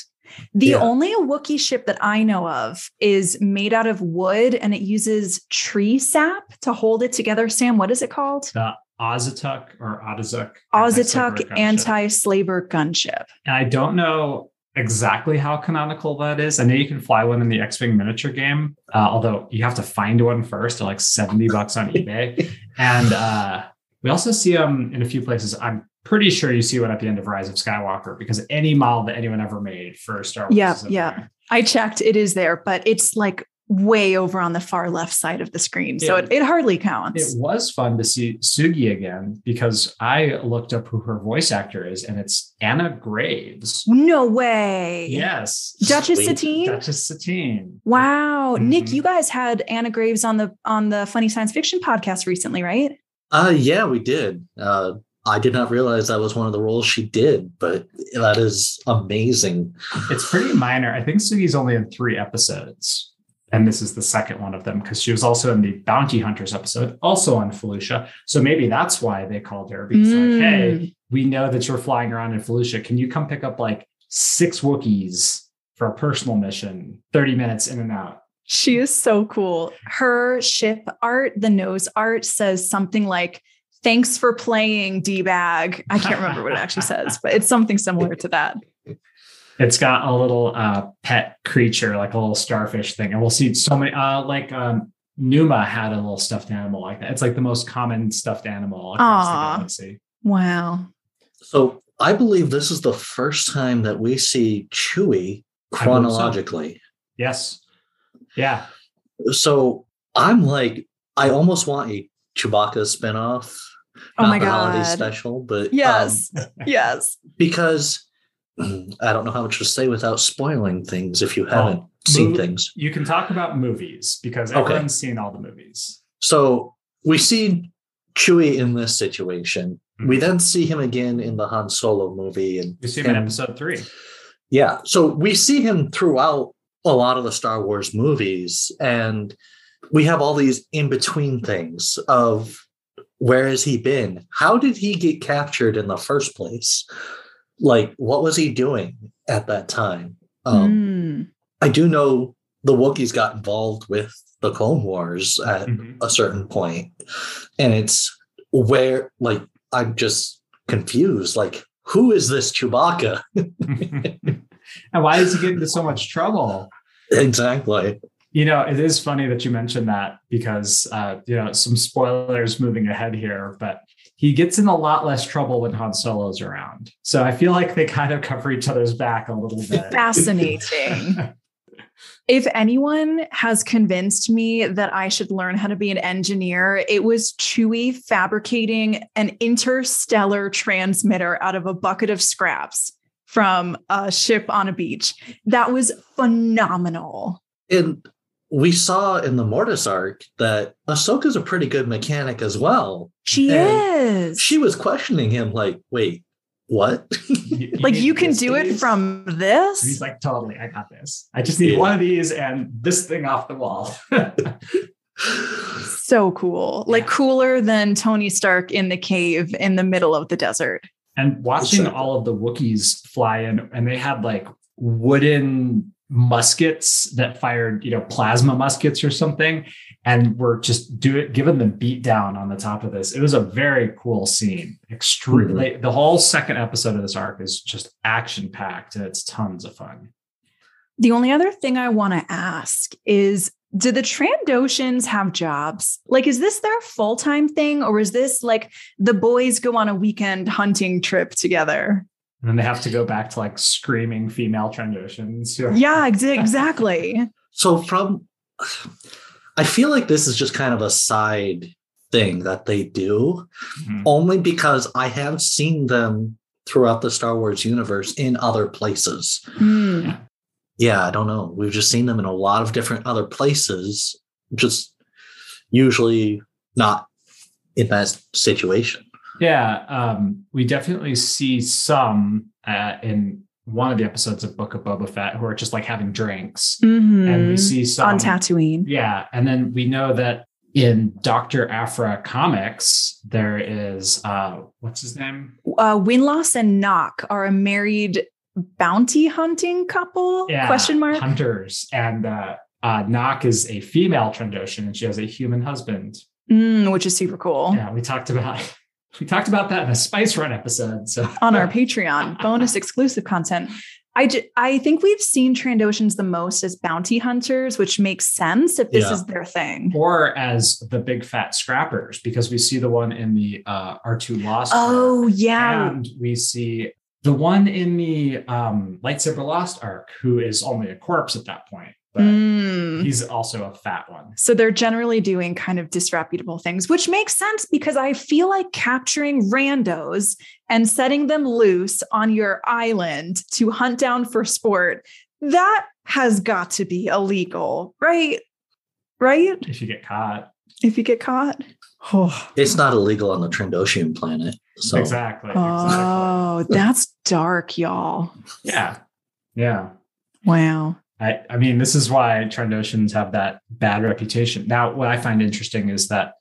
Speaker 1: The
Speaker 3: Yeah.
Speaker 1: only Wookiee ship that I know of is made out of wood and it uses tree sap to hold it together. Sam, what is it called?
Speaker 2: The Auzituck or Otazuk.
Speaker 1: Auzituck
Speaker 2: anti-slaver gunship.
Speaker 1: anti-slaver gunship.
Speaker 2: And I don't know exactly how canonical that is. I know you can fly one in the X-Wing miniature game, uh, although you have to find one first. They're like 70 bucks on eBay. And uh, we also see them in a few places. I'm pretty sure you see one at the end of Rise of Skywalker because any model that anyone ever made for Star Wars.
Speaker 1: Yeah, yeah.
Speaker 2: there.
Speaker 1: I checked, it is there, but it's like way over on the far left side of the screen. So
Speaker 2: Yeah.
Speaker 1: it, it hardly counts.
Speaker 2: It was fun to see Sugi again because I looked up who her voice actor is, and it's Anna Graves.
Speaker 1: no way.
Speaker 2: Yes,
Speaker 1: Duchess
Speaker 3: Sweet.
Speaker 1: Satine?
Speaker 2: Duchess Satine.
Speaker 1: Wow. Nick,
Speaker 2: Mhm.
Speaker 1: you guys had Anna Graves on the on the funny science fiction podcast recently, right?
Speaker 3: uh, yeah, we did. Uh, I did not realize that was one of the roles she did, but that is amazing.
Speaker 2: It's pretty minor. I think Sugi's only in three episodes. And this is the second one of them because she was also in the Bounty Hunters episode, also on Felucia. So maybe that's why they called her because,
Speaker 1: Mm.
Speaker 2: like, hey, we know that you're flying around in Felucia. Can you come pick up like six Wookiees for a personal mission, 30 minutes in and out?
Speaker 1: She is so cool. Her ship art, the nose art says something like, Thanks for playing, D bag. I can't remember what it actually says, but it's something similar to that.
Speaker 2: It's got a little uh, pet creature, like a little starfish thing. And we'll see so many, uh, like um, Numa had a little stuffed animal like that. It's like the most common stuffed animal across
Speaker 1: Aw.
Speaker 2: the galaxy.
Speaker 1: Wow.
Speaker 3: So I believe this is the first time that we see Chewie
Speaker 2: I believe so.
Speaker 3: chronologically.
Speaker 2: Yes. Yeah.
Speaker 3: So I'm like, I almost want a Chewbacca spinoff.
Speaker 1: Oh
Speaker 3: not
Speaker 1: my
Speaker 3: the holiday special, but um,
Speaker 1: Yes. yes.
Speaker 3: because I don't know how much to say without spoiling things if you haven't
Speaker 2: Oh,
Speaker 3: seen things.
Speaker 2: You can talk about movies because
Speaker 3: Okay.
Speaker 2: everyone's seen all the movies.
Speaker 3: So we see Chewie in this situation. We
Speaker 2: Mhm.
Speaker 3: then see him again in the Han Solo movie, and
Speaker 2: You see him in episode three.
Speaker 3: Yeah. So we see him throughout a lot of the Star Wars movies, and we have all these in between things of where has he been? How did he get captured in the first place? Like, what was he doing at that time? Um,
Speaker 1: Mm.
Speaker 3: I do know the Wookiees got involved with the Clone Wars at
Speaker 2: Mhm.
Speaker 3: a certain point, and it's where, like, I'm just confused. Like, who is this Chewbacca?
Speaker 2: and why does he get into so much trouble?
Speaker 3: exactly.
Speaker 2: You know, it is funny that you mentioned that because, uh, you know, some spoilers moving ahead here, but he gets in a lot less trouble when Han Solo's around. So I feel like they kind of cover each other's back a little bit.
Speaker 1: Fascinating. if anyone has convinced me that I should learn how to be an engineer, it was Chewie fabricating an interstellar transmitter out of a bucket of scraps from a ship on a beach. That was phenomenal.
Speaker 3: And we saw in the Mortis arc that Ahsoka's a pretty good mechanic as well.
Speaker 1: She
Speaker 3: And
Speaker 1: is.
Speaker 3: She was questioning him, like, wait, what?
Speaker 1: like you can
Speaker 2: this,
Speaker 1: do it
Speaker 2: please?
Speaker 1: from
Speaker 2: And
Speaker 1: this.
Speaker 2: He's like, totally, I got this. I just need
Speaker 3: Yeah.
Speaker 2: one of these and this thing off the wall.
Speaker 1: so cool. Like
Speaker 2: Yeah.
Speaker 1: cooler than Tony Stark in the cave in the middle of the desert.
Speaker 2: and watching
Speaker 3: Exactly.
Speaker 2: all of the Wookiees fly in, and they had like wooden muskets that fired, you know, plasma muskets or something, and were just do it, giving them beat down on the top of this. It was a very cool scene. Extremely, mm-hmm. the whole second episode of this arc is just action packed, and it's tons of fun.
Speaker 1: The only other thing I want to ask is do the Trandoshans have jobs? Like, is this their full time thing, or is this like the boys go on a weekend hunting trip together?
Speaker 2: And then they have to go back to like screaming female transitions.
Speaker 1: Yeah, ex- exactly.
Speaker 3: so from I feel like this is just kind of a side thing that they do,
Speaker 2: Mhm.
Speaker 3: only because I have seen them throughout the Star Wars universe in other places.
Speaker 1: Hmm.
Speaker 3: Yeah, I don't know. We've just seen them in a lot of different other places, just usually not in that situation.
Speaker 2: Yeah, um, we definitely see some uh, in one of the episodes of Book of Boba Fett who are just like having drinks, and we see some
Speaker 1: on Tatooine.
Speaker 2: Yeah, and then we know that in Dr. Aphra comics, there is uh what's his name?
Speaker 1: Uh, Winloss and Nokk are a married bounty hunting couple? Question mark.
Speaker 2: Hunters. And uh uh Nokk is a female Trandoshan and she has a human husband.
Speaker 1: Mm, which is super cool.
Speaker 2: Yeah, we talked about we talked about that in a Spice Run episode. So
Speaker 1: on our Patreon, bonus exclusive content. I, j- I think we've seen Trandoshans the most as bounty hunters, which makes sense if this
Speaker 3: Yeah.
Speaker 1: is their thing.
Speaker 2: or as the big fat scrappers, because we see the one in the uh R2 Lost.
Speaker 1: Oh,
Speaker 2: arc,
Speaker 1: yeah.
Speaker 2: And we see the one in the um Lightsaber Lost arc, who is only a corpse at that point, but
Speaker 1: Mm.
Speaker 2: he's also a fat one.
Speaker 1: So they're generally doing kind of disreputable things, which makes sense because I feel like capturing randos and setting them loose on your island to hunt down for sport, that has got to be illegal, right? Right?
Speaker 2: If you get caught.
Speaker 1: If you get caught. Oh,
Speaker 3: It's not illegal on the Trandoshan planet. So
Speaker 2: Exactly. exactly.
Speaker 1: oh that's dark, y'all.
Speaker 2: Yeah. Yeah.
Speaker 1: Wow.
Speaker 2: I, I mean, this is why Trandoshans have that bad reputation. Now, what I find interesting is that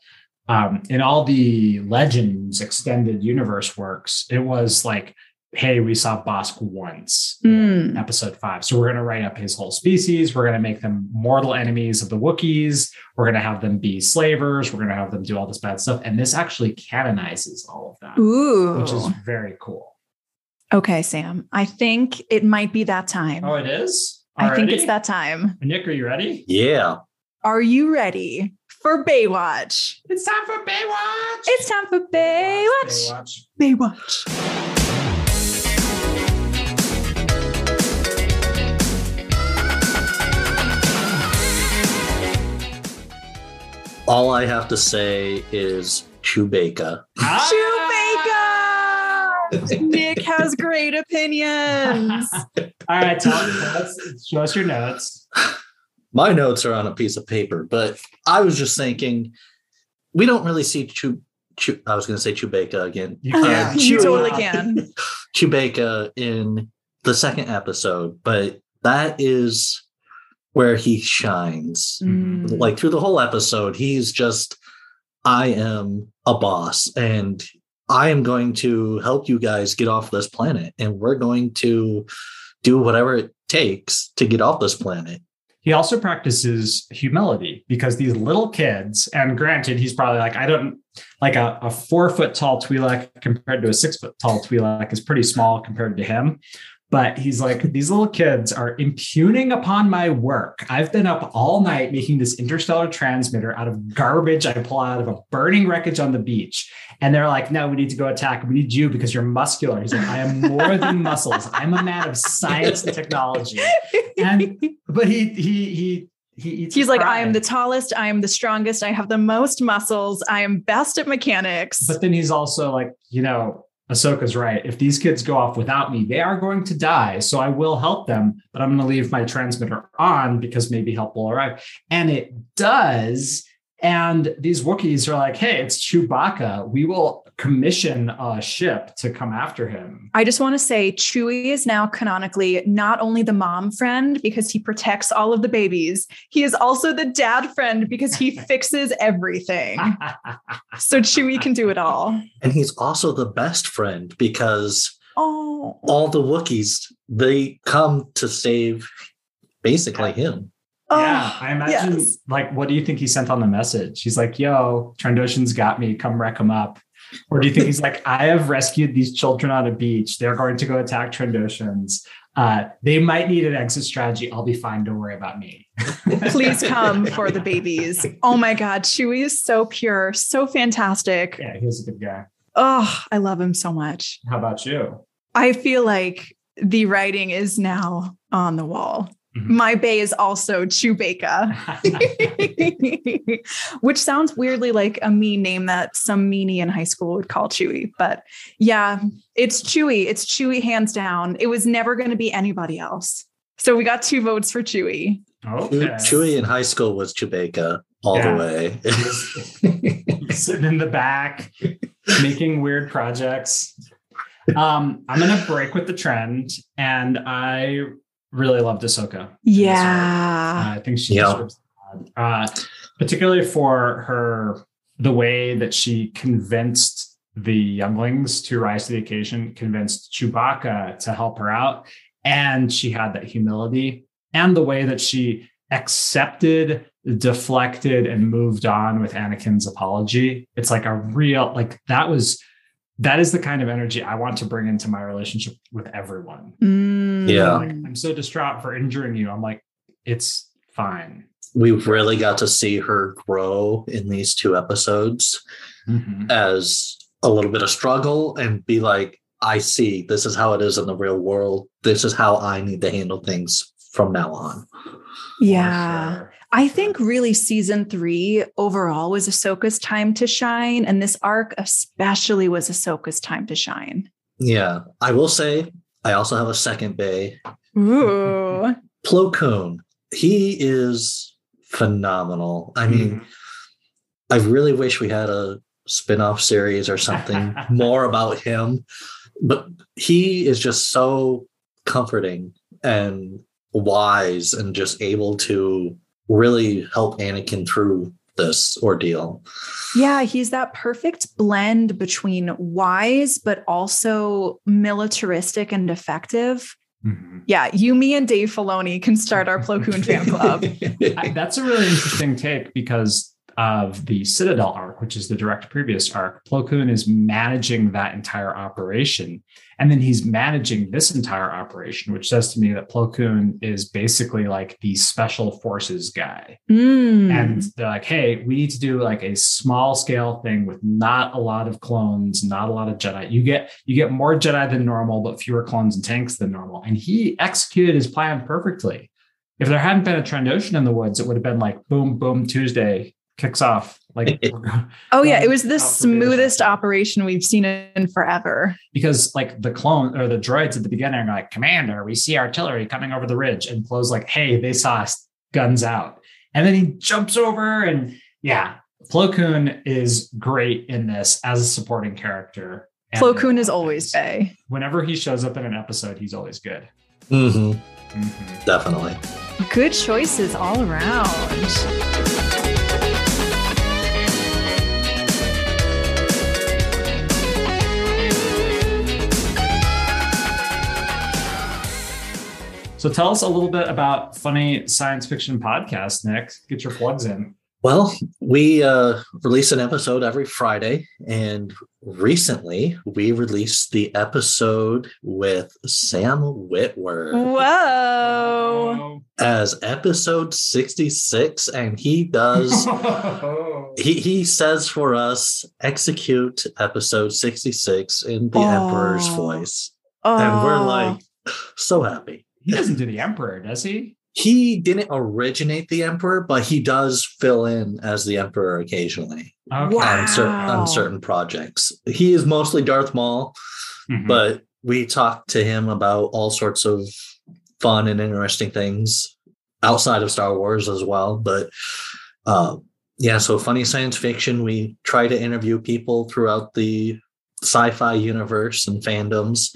Speaker 2: um, in all the Legends extended universe works, it was like, hey, we saw Bossk once, in
Speaker 1: Mm.
Speaker 2: episode five. So we're going to write up his whole species. We're going to make them mortal enemies of the Wookiees. We're going to have them be slavers. We're going to have them do all this bad stuff. And this actually canonizes all of that,
Speaker 1: Ooh.
Speaker 2: which is very cool.
Speaker 1: okay, Sam. I think it might be that time.
Speaker 2: Oh, it is?
Speaker 1: I think it's that time.
Speaker 2: Nick, are you ready?
Speaker 3: yeah.
Speaker 1: Are you ready for Baywatch?
Speaker 2: It's time for Baywatch.
Speaker 1: It's time for Baywatch.
Speaker 2: Baywatch.
Speaker 1: Baywatch.
Speaker 3: All I have to say is Chewbacca.
Speaker 2: Ah!
Speaker 1: Chewbacca! Nick has great opinions.
Speaker 2: All right, tell us, show us your notes.
Speaker 3: My notes are on a piece of paper, but I was just thinking we don't really see Chew. Chew I was going to say Chewbacca again.
Speaker 2: You
Speaker 3: Yeah.
Speaker 2: can.
Speaker 1: you totally can.
Speaker 3: Chewbacca in the second episode, but that is where he shines.
Speaker 1: Mm.
Speaker 3: Like through the whole episode, he's just, I am a boss and I am going to help you guys get off this planet and we're going to do whatever it takes to get off this planet.
Speaker 2: He also practices humility because these little kids, and granted, he's probably like, I don't like a, a four foot tall Twi'lek compared to a six foot tall Twi'lek is pretty small compared to him. But he's like, these little kids are impugning upon my work. I've been up all night making this interstellar transmitter out of garbage I pull out of a burning wreckage on the beach. And they're like, no, we need to go attack. We need you because you're muscular. He's like, I am more than muscles. I'm a man of science and technology. And but he he he he
Speaker 1: He's like, I am the tallest, I am the strongest, I have the most muscles, I am best at mechanics.
Speaker 2: But then he's also like, you know, Ahsoka's right. If these kids go off without me, they are going to die. So I will help them, but I'm going to leave my transmitter on because maybe help will arrive. And it does. And these Wookiees are like, hey, it's Chewbacca. We will commission a ship to come after him.
Speaker 1: I just want to say Chewie is now canonically not only the mom friend because he protects all of the babies, he is also the dad friend because he fixes everything. So Chewie can do it all.
Speaker 3: And he's also the best friend because
Speaker 1: Oh,
Speaker 3: all the Wookiees, they come to save basically him.
Speaker 2: Oh, yeah,
Speaker 1: Oh,
Speaker 2: I imagine.
Speaker 1: yes.
Speaker 2: Like, what do you think he sent on the message? He's like, "Yo, Trandoshan's got me. Come wreck him up." Or do you think he's like, "I have rescued these children on a beach. They're going to go attack Trandoshans. Uh, they might need an exit strategy. I'll be fine. Don't worry about me."
Speaker 1: Please come for the babies. Oh my God. Chewie is so pure, so fantastic.
Speaker 2: Yeah, he was a good guy.
Speaker 1: Oh, I love him so much.
Speaker 2: How about you?
Speaker 1: I feel like the writing is now on the wall.
Speaker 2: Mhm.
Speaker 1: My bay is also Chewbacca, which sounds weirdly like a mean name that some meanie in high school would call Chewy. But yeah, it's Chewy. It's Chewy hands down. It was never going to be anybody else. So we got two votes for Chewy.
Speaker 2: okay.
Speaker 3: Chewie in high school was Chewbacca all
Speaker 2: Yeah.
Speaker 3: the way.
Speaker 2: Sitting in the back, making weird projects. Um, I'm gonna break with the trend, and I really loved Ahsoka. in this arc.
Speaker 1: Yeah.
Speaker 2: Uh, I think she
Speaker 3: Yeah.
Speaker 2: deserves that. Uh, particularly for her the way that she convinced the younglings to rise to the occasion, convinced Chewbacca to help her out, and she had that humility and the way that she accepted, deflected, and moved on with Anakin's apology. It's like a real like that was that is the kind of energy I want to bring into my relationship with everyone.
Speaker 1: Mm.
Speaker 3: Yeah.
Speaker 2: Like, I'm so distraught for injuring you. I'm like, it's fine.
Speaker 3: We really got to see her grow in these two episodes
Speaker 2: Mhm.
Speaker 3: as a little bit of struggle and be like, I see this is how it is in the real world. This is how I need to handle things from now on.
Speaker 1: Yeah.
Speaker 2: For sure.
Speaker 1: I think really season three overall was Ahsoka's time to shine. And this arc especially was Ahsoka's time to shine.
Speaker 3: Yeah. I will say, I also have a second bay.
Speaker 1: Ooh.
Speaker 3: Plo Koon, he is phenomenal. I mean,
Speaker 2: Mhm.
Speaker 3: I really wish we had a spin-off series or something more about him. But he is just so comforting and wise and just able to really help Anakin through this ordeal.
Speaker 1: Yeah, he's that perfect blend between wise, but also militaristic and effective.
Speaker 2: Mhm.
Speaker 1: Yeah, you, me, and Dave Filoni can start our Plo Koon fan club.
Speaker 2: I- that's a really interesting take because of the Citadel arc, which is the direct previous arc. Plo Koon is managing that entire operation. And then he's managing this entire operation, which says to me that Plo Koon is basically like the special forces guy.
Speaker 1: Mm.
Speaker 2: And they're like, hey, we need to do like a small scale thing with not a lot of clones, not a lot of Jedi. You get you get more Jedi than normal, but fewer clones and tanks than normal. And he executed his plan perfectly. If there hadn't been a Trandoshan in the woods, it would have been like boom, boom, Tuesday kicks off. Like we're
Speaker 1: oh, yeah, it was the smoothest operation we've seen in forever.
Speaker 2: because like the clone or the droids at the beginning are like, Commander, we see artillery coming over the ridge. And Plo's like, hey, they saw us guns out. And then he jumps over and yeah, Plo Koon is great in this as a supporting character. And
Speaker 1: Plo Koon is always Bay.
Speaker 2: Whenever he shows up in an episode, he's always good.
Speaker 3: hmm
Speaker 2: Mhm.
Speaker 3: definitely.
Speaker 1: Good choices all around.
Speaker 2: So tell us a little bit about funny science fiction podcast, Nick. Get your plugs in.
Speaker 3: Well, we uh, release an episode every Friday, and recently we released the episode with Sam Witwer
Speaker 1: Whoa.
Speaker 3: as episode 66, and he does he he says for us execute episode 66 in the Emperor's
Speaker 1: Oh.
Speaker 3: voice,
Speaker 1: Oh.
Speaker 3: and we're like so happy.
Speaker 2: He doesn't do the Emperor, does he?
Speaker 3: He didn't originate the Emperor, but he does fill in as the Emperor occasionally.
Speaker 2: Okay.
Speaker 1: Wow.
Speaker 3: on certain on certain projects. He is mostly Darth Maul,
Speaker 2: Mhm.
Speaker 3: but we talked to him about all sorts of fun and interesting things outside of Star Wars as well. But uh, yeah, so funny science fiction. We try to interview people throughout the sci-fi universe and fandoms.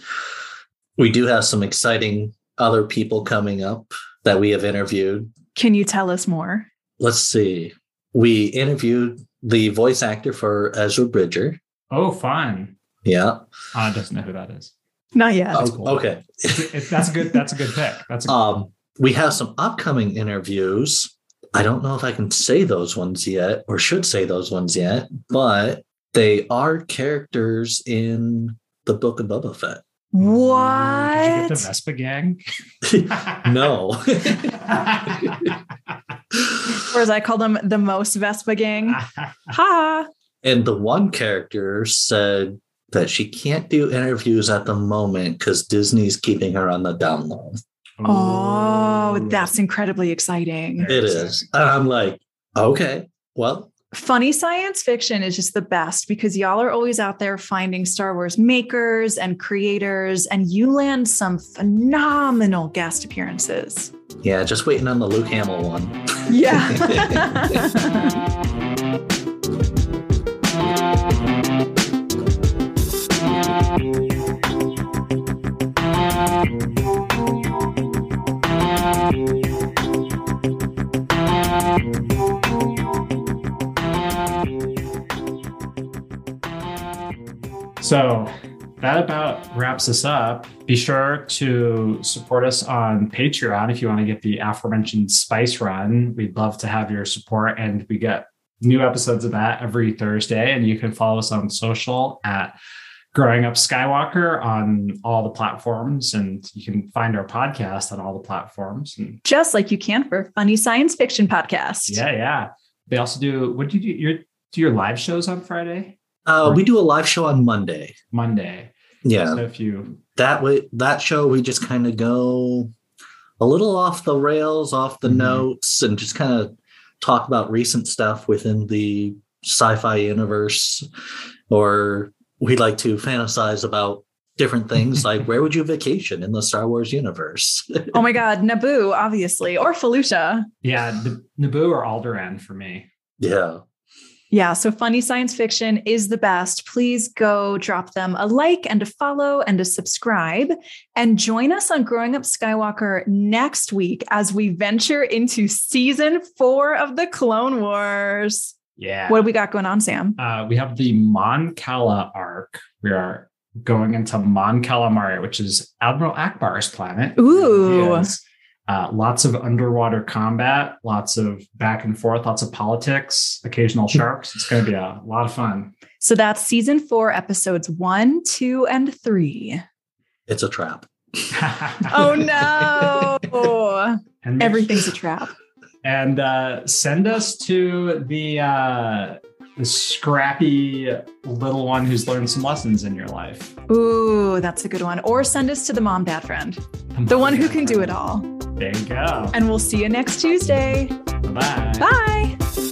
Speaker 3: We do have some exciting other people coming up that we have interviewed
Speaker 1: Can you tell us more?
Speaker 3: let's see. We interviewed the voice actor for Ezra Bridger.
Speaker 2: oh, fun.
Speaker 3: Yeah.
Speaker 2: Anna doesn't know who that is.
Speaker 1: Not yet.
Speaker 3: Oh,
Speaker 2: cool.
Speaker 3: Okay.
Speaker 2: It's- it's- that's a good. That's a good pick. That's a, good
Speaker 3: Um, we have some upcoming interviews. I don't know if I can say those ones yet or should say those ones yet, but they are characters in the Book of Boba Fett.
Speaker 2: Did you get
Speaker 1: What?
Speaker 2: the Vespa gang?
Speaker 3: no.
Speaker 1: Or as I call them, the most Vespa gang. Ha!
Speaker 3: and the one character said that she can't do interviews at the moment because Disney's keeping her on the down low.
Speaker 1: Oh, that's incredibly exciting.
Speaker 3: It is. And I'm like, okay, well,
Speaker 1: Funny science fiction is just the best because y'all are always out there finding Star Wars makers and creators, and you land some phenomenal guest appearances.
Speaker 3: yeah, just waiting on the Luke Hamill one.
Speaker 1: Yeah.
Speaker 2: So that about wraps us up. Be sure to support us on Patreon if you want to get the aforementioned Spice Run. We'd love to have your support, and we get new episodes of that every Thursday. And you can follow us on social at Growing Up Skywalker on all the platforms, and you can find our podcast on all the platforms. And
Speaker 1: Just like you can for Funny Science Fiction Podcast.
Speaker 2: yeah, yeah. They also do. What do you do? Your do your live shows on Friday,
Speaker 3: Uh, we do a live show on Monday.
Speaker 2: Monday.
Speaker 3: Yeah,
Speaker 2: So if you
Speaker 3: that way that show we just kind of go a little off the rails, off the
Speaker 2: Mhm.
Speaker 3: notes, and just kind of talk about recent stuff within the sci-fi universe, or we like to fantasize about different things like where would you vacation in the Star Wars universe?
Speaker 1: Oh my God, Naboo, obviously, or Felucia.
Speaker 2: yeah, N- Naboo or Alderaan for me.
Speaker 3: yeah.
Speaker 1: Yeah, so funny science fiction is the best. Please go drop them a like and a follow and a subscribe and join us on Growing Up Skywalker next week as we venture into season four of the Clone Wars.
Speaker 2: Yeah.
Speaker 1: What do we got going on, Sam?
Speaker 2: uh, we have the Mon Cala arc. We are going into Mon Calamari, which is Admiral Ackbar's planet.
Speaker 1: Ooh.
Speaker 2: Yes. Uh, lots of underwater combat, lots of back and forth, lots of politics, occasional sharks. It's going to be a lot of fun.
Speaker 1: So that's season four, episodes one, two, and three.
Speaker 3: It's a trap.
Speaker 1: Oh no.
Speaker 2: and
Speaker 1: Everything's a trap.
Speaker 2: and uh, send us to the uh, the scrappy little one who's learned some lessons in your life.
Speaker 1: Ooh, that's a good one. Or send us to the mom dad friend, the one who can do it all.
Speaker 2: There you go.
Speaker 1: And we'll see you next Tuesday.
Speaker 2: Bye.
Speaker 1: Bye.